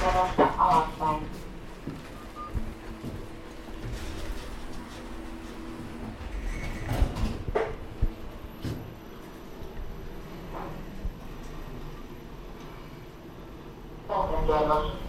menossa alaspäin. Kohdekellos